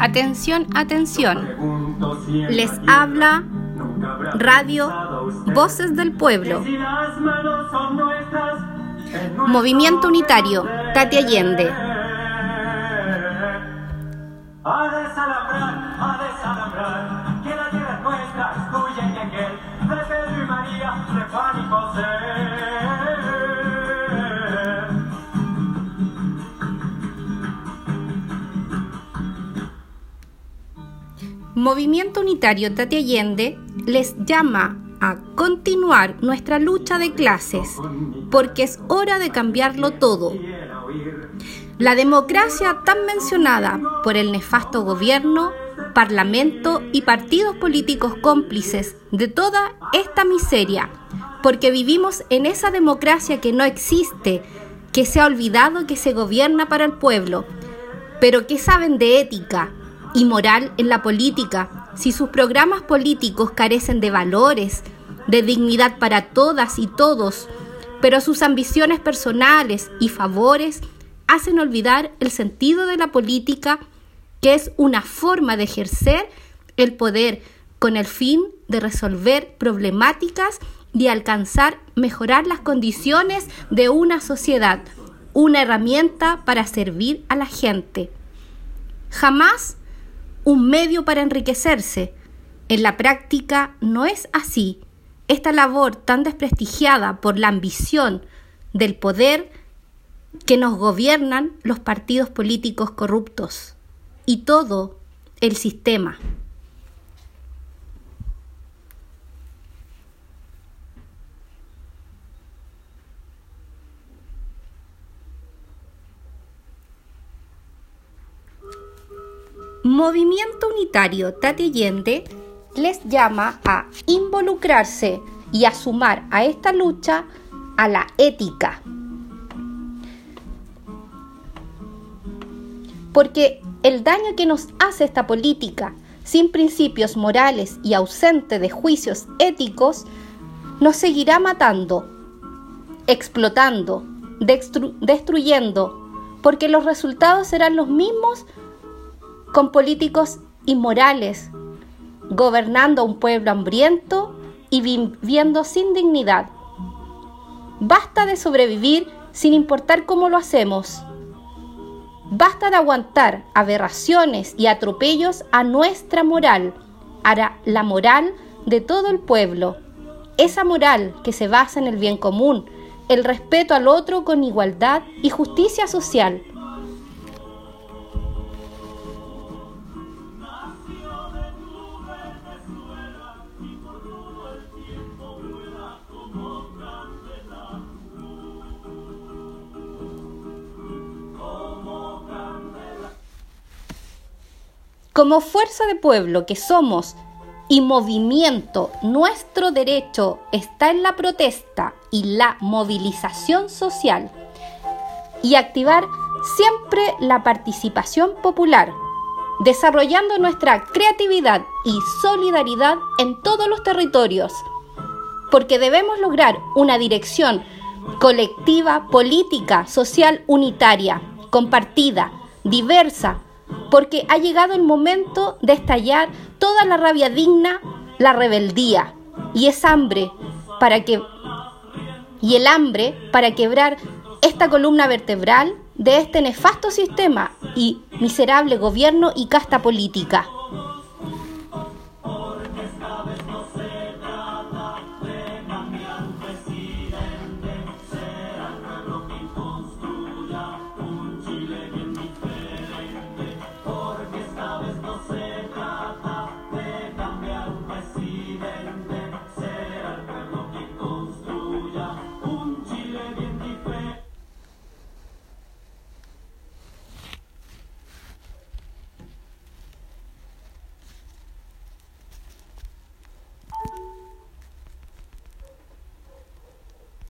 Atención, atención. Les habla Radio Voces del Pueblo. Movimiento Unitario, Tati Allende. Movimiento Unitario Tati Allende les llama a continuar nuestra lucha de clases, porque es hora de cambiarlo todo. La democracia tan mencionada por el nefasto gobierno, parlamento y partidos políticos cómplices de toda esta miseria, porque vivimos en esa democracia que no existe, que se ha olvidado que se gobierna para el pueblo, pero que saben de ética, y moral en la política si sus programas políticos carecen de valores, de dignidad para todas y todos, pero sus ambiciones personales y favores hacen olvidar el sentido de la política, que es una forma de ejercer el poder con el fin de resolver problemáticas y alcanzar mejorar las condiciones de una sociedad, una herramienta para servir a la gente. Jamás un medio para enriquecerse. En la práctica no es así. Esta labor tan desprestigiada por la ambición del poder que nos gobiernan los partidos políticos corruptos y todo el sistema. Movimiento Unitario Tati Allende les llama a involucrarse y a sumar a esta lucha a la ética. Porque el daño que nos hace esta política, sin principios morales y ausente de juicios éticos, nos seguirá matando, explotando, destruyendo, porque los resultados serán los mismos con políticos inmorales, gobernando a un pueblo hambriento y viviendo sin dignidad. Basta de sobrevivir sin importar cómo lo hacemos. Basta de aguantar aberraciones y atropellos a nuestra moral, a la moral de todo el pueblo. Esa moral que se basa en el bien común, el respeto al otro con igualdad y justicia social. Como fuerza de pueblo que somos y movimiento, nuestro derecho está en la protesta y la movilización social y activar siempre la participación popular, desarrollando nuestra creatividad y solidaridad en todos los territorios, porque debemos lograr una dirección colectiva, política, social unitaria, compartida, diversa, porque ha llegado el momento de estallar toda la rabia digna, la rebeldía y es hambre para que y el hambre para quebrar esta columna vertebral de este nefasto sistema y miserable gobierno y casta política.